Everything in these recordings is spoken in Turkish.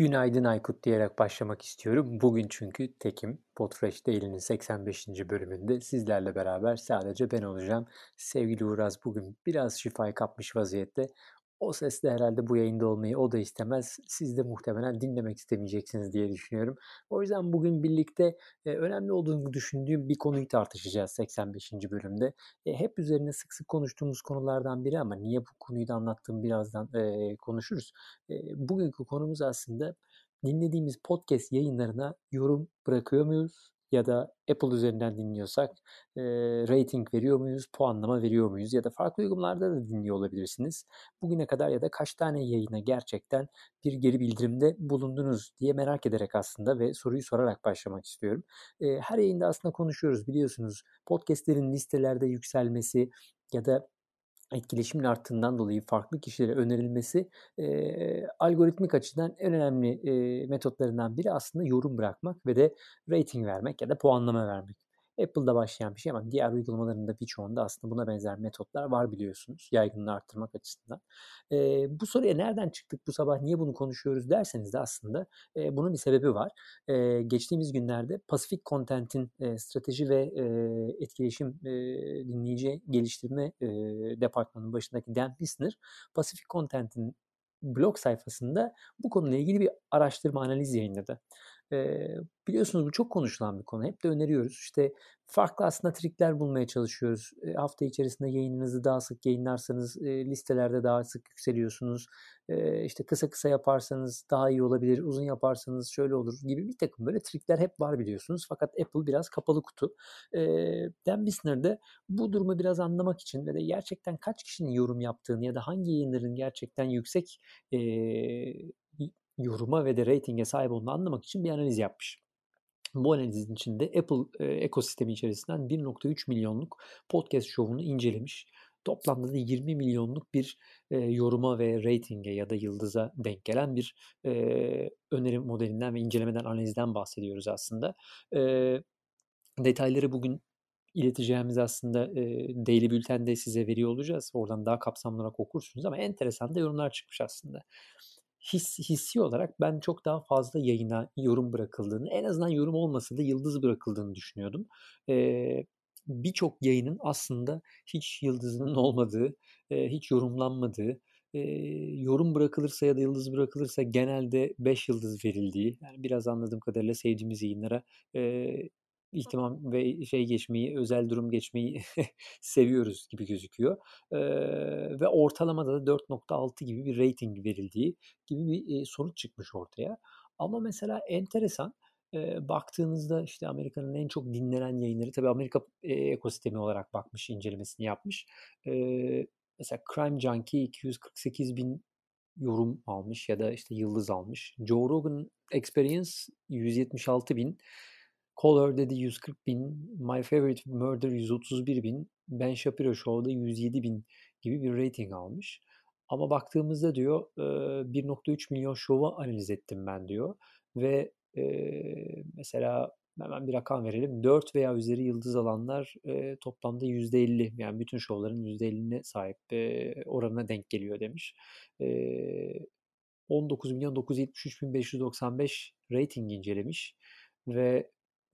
Günaydın Aykut diyerek başlamak istiyorum. Bugün çünkü tekim. Podfresh Daily'nin 85. bölümünde sizlerle beraber sadece ben olacağım. Sevgili Uraz bugün biraz şifayı kapmış vaziyette. O sesle herhalde bu yayında olmayı o da istemez. Siz de muhtemelen dinlemek istemeyeceksiniz diye düşünüyorum. O yüzden bugün birlikte önemli olduğunu düşündüğüm bir konuyu tartışacağız 85. bölümde. E, hep üzerine sık sık konuştuğumuz konulardan biri ama niye bu konuyu da anlattığım birazdan konuşuruz. Bugünkü konumuz aslında dinlediğimiz podcast yayınlarına yorum bırakıyor muyuz? Ya da Apple üzerinden dinliyorsak e, rating veriyor muyuz, puanlama veriyor muyuz ya da farklı uygulamalarda da dinliyor olabilirsiniz. Bugüne kadar ya da kaç tane yayına gerçekten bir geri bildirimde bulundunuz diye merak ederek aslında ve soruyu sorarak başlamak istiyorum. E, her yayında aslında konuşuyoruz biliyorsunuz podcastlerin listelerde yükselmesi ya da etkileşimin arttığından dolayı farklı kişilere önerilmesi e, algoritmik açıdan en önemli e, metotlarından biri aslında yorum bırakmak ve de rating vermek ya da puanlama vermek. Apple'da başlayan bir şey ama diğer uygulamaların da birçoğunda aslında buna benzer metotlar var biliyorsunuz yaygınlığı arttırmak açısından. E, bu soruya nereden çıktık bu sabah niye bunu konuşuyoruz derseniz de aslında e, bunun bir sebebi var. E, geçtiğimiz günlerde Pacific Content'in e, strateji ve e, etkileşim e, dinleyici geliştirme e, departmanının başındaki Dan Pisner Pacific Content'in blog sayfasında bu konuyla ilgili bir araştırma analiz yayınladı. E, biliyorsunuz bu çok konuşulan bir konu. Hep de öneriyoruz. İşte farklı aslında trikler bulmaya çalışıyoruz. E, hafta içerisinde yayınınızı daha sık yayınlarsanız e, listelerde daha sık yükseliyorsunuz. E, işte kısa kısa yaparsanız daha iyi olabilir. Uzun yaparsanız şöyle olur gibi bir takım böyle trikler hep var biliyorsunuz. Fakat Apple biraz kapalı kutu. E, Dan Bisner de bu durumu biraz anlamak için ve de gerçekten kaç kişinin yorum yaptığını ya da hangi yayınların gerçekten yüksek e, yoruma ve de ratinge sahip olduğunu anlamak için bir analiz yapmış. Bu analizin içinde Apple e, ekosistemi içerisinden 1.3 milyonluk podcast şovunu incelemiş. Toplamda da 20 milyonluk bir e, yoruma ve ratinge ya da yıldıza denk gelen bir e, öneri modelinden ve incelemeden, analizden bahsediyoruz aslında. E, detayları bugün ileteceğimiz aslında e, Daily Bülten'de size veriyor olacağız. Oradan daha kapsamlı olarak okursunuz ama enteresan da yorumlar çıkmış aslında his, hissi olarak ben çok daha fazla yayına yorum bırakıldığını, en azından yorum olmasa da yıldız bırakıldığını düşünüyordum. Ee, Birçok yayının aslında hiç yıldızının olmadığı, e, hiç yorumlanmadığı, e, yorum bırakılırsa ya da yıldız bırakılırsa genelde 5 yıldız verildiği, yani biraz anladığım kadarıyla sevdiğimiz yayınlara e, ihtimam ve şey geçmeyi, özel durum geçmeyi seviyoruz gibi gözüküyor. Ee, ve ortalamada da 4.6 gibi bir rating verildiği gibi bir e, sonuç çıkmış ortaya. Ama mesela enteresan e, baktığınızda işte Amerika'nın en çok dinlenen yayınları tabii Amerika e, ekosistemi olarak bakmış, incelemesini yapmış. E, mesela Crime Junkie 248 bin yorum almış ya da işte yıldız almış. Joe Rogan Experience 176 bin. Color dedi 140 bin, My Favorite Murder 131 bin, Ben Shapiro Show'da 107 bin gibi bir rating almış. Ama baktığımızda diyor 1.3 milyon şovu analiz ettim ben diyor. Ve mesela hemen bir rakam verelim. 4 veya üzeri yıldız alanlar toplamda %50 yani bütün şovların %50'ne sahip oranına denk geliyor demiş. E, 19 milyon 973 bin 595 rating incelemiş ve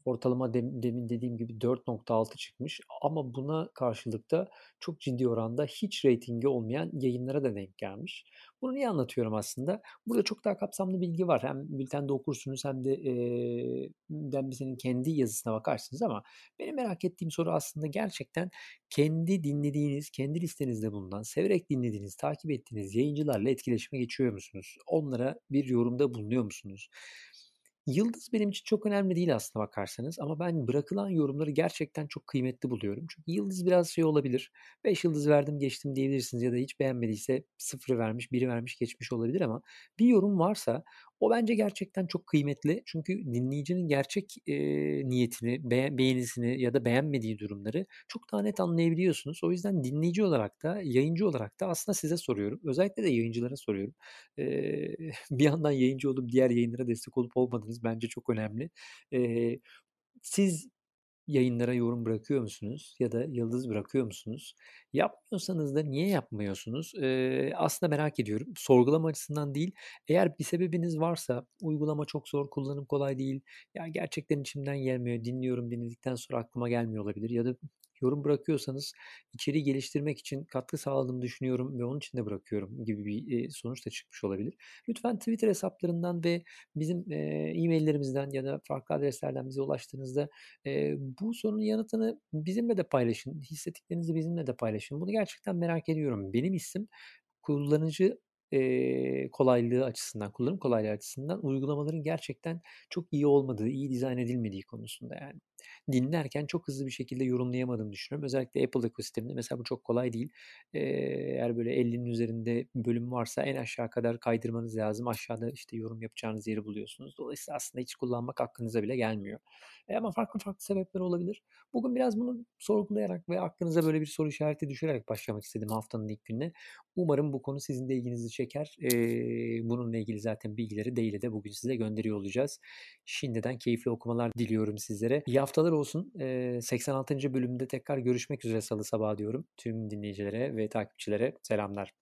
Ortalama demin dediğim gibi 4.6 çıkmış ama buna karşılık da çok ciddi oranda hiç reytingi olmayan yayınlara da denk gelmiş. Bunu niye anlatıyorum aslında? Burada çok daha kapsamlı bilgi var. Hem bültende okursunuz hem de e, Dembisi'nin kendi yazısına bakarsınız ama benim merak ettiğim soru aslında gerçekten kendi dinlediğiniz, kendi listenizde bulunan, severek dinlediğiniz, takip ettiğiniz yayıncılarla etkileşime geçiyor musunuz? Onlara bir yorumda bulunuyor musunuz? Yıldız benim için çok önemli değil aslında bakarsanız ama ben bırakılan yorumları gerçekten çok kıymetli buluyorum. Çünkü yıldız biraz şey olabilir. 5 yıldız verdim geçtim diyebilirsiniz ya da hiç beğenmediyse 0 vermiş, 1'i vermiş geçmiş olabilir ama bir yorum varsa o bence gerçekten çok kıymetli. Çünkü dinleyicinin gerçek e, niyetini, be- beğenisini ya da beğenmediği durumları çok daha net anlayabiliyorsunuz. O yüzden dinleyici olarak da, yayıncı olarak da aslında size soruyorum. Özellikle de yayıncılara soruyorum. E, bir yandan yayıncı olup diğer yayınlara destek olup olmadığınız bence çok önemli. E, siz yayınlara yorum bırakıyor musunuz ya da yıldız bırakıyor musunuz? Yapmıyorsanız da niye yapmıyorsunuz? Eee, aslında merak ediyorum. Sorgulama açısından değil, eğer bir sebebiniz varsa, uygulama çok zor, kullanım kolay değil, ya gerçekten içimden gelmiyor, dinliyorum, dinledikten sonra aklıma gelmiyor olabilir ya da yorum bırakıyorsanız içeriği geliştirmek için katkı sağladığımı düşünüyorum ve onun için de bırakıyorum gibi bir eee, sonuç da çıkmış olabilir. Lütfen Twitter hesaplarından ve bizim eee, e-maillerimizden ya da farklı adreslerden bize ulaştığınızda eee, bu sorunun yanıtını bizimle de paylaşın. Hissettiklerinizi bizimle de paylaşın. Bunu gerçekten merak ediyorum. Benim hissim kullanıcı eee, kolaylığı açısından, kullanım kolaylığı açısından uygulamaların gerçekten çok iyi olmadığı, iyi dizayn edilmediği konusunda yani. Dinlerken çok hızlı bir şekilde yorumlayamadığımı düşünüyorum. Özellikle Apple ekosisteminde mesela bu çok kolay değil. Eğer böyle 50'nin üzerinde bölüm varsa en aşağı kadar kaydırmanız lazım. Aşağıda işte yorum yapacağınız yeri buluyorsunuz. Dolayısıyla aslında hiç kullanmak aklınıza bile gelmiyor. E ama farklı farklı sebepler olabilir. Bugün biraz bunu sorgulayarak ve aklınıza böyle bir soru işareti düşürerek başlamak istedim haftanın ilk gününe. Umarım bu konu sizin de ilginizi çeker. Eee, bununla ilgili zaten bilgileri Daily'de de bugün size gönderiyor olacağız. Şimdiden keyifli okumalar diliyorum sizlere. İyi haftalar olsun. Eee, 86. bölümde tekrar görüşmek üzere salı sabahı diyorum. Tüm dinleyicilere ve takipçilere selamlar.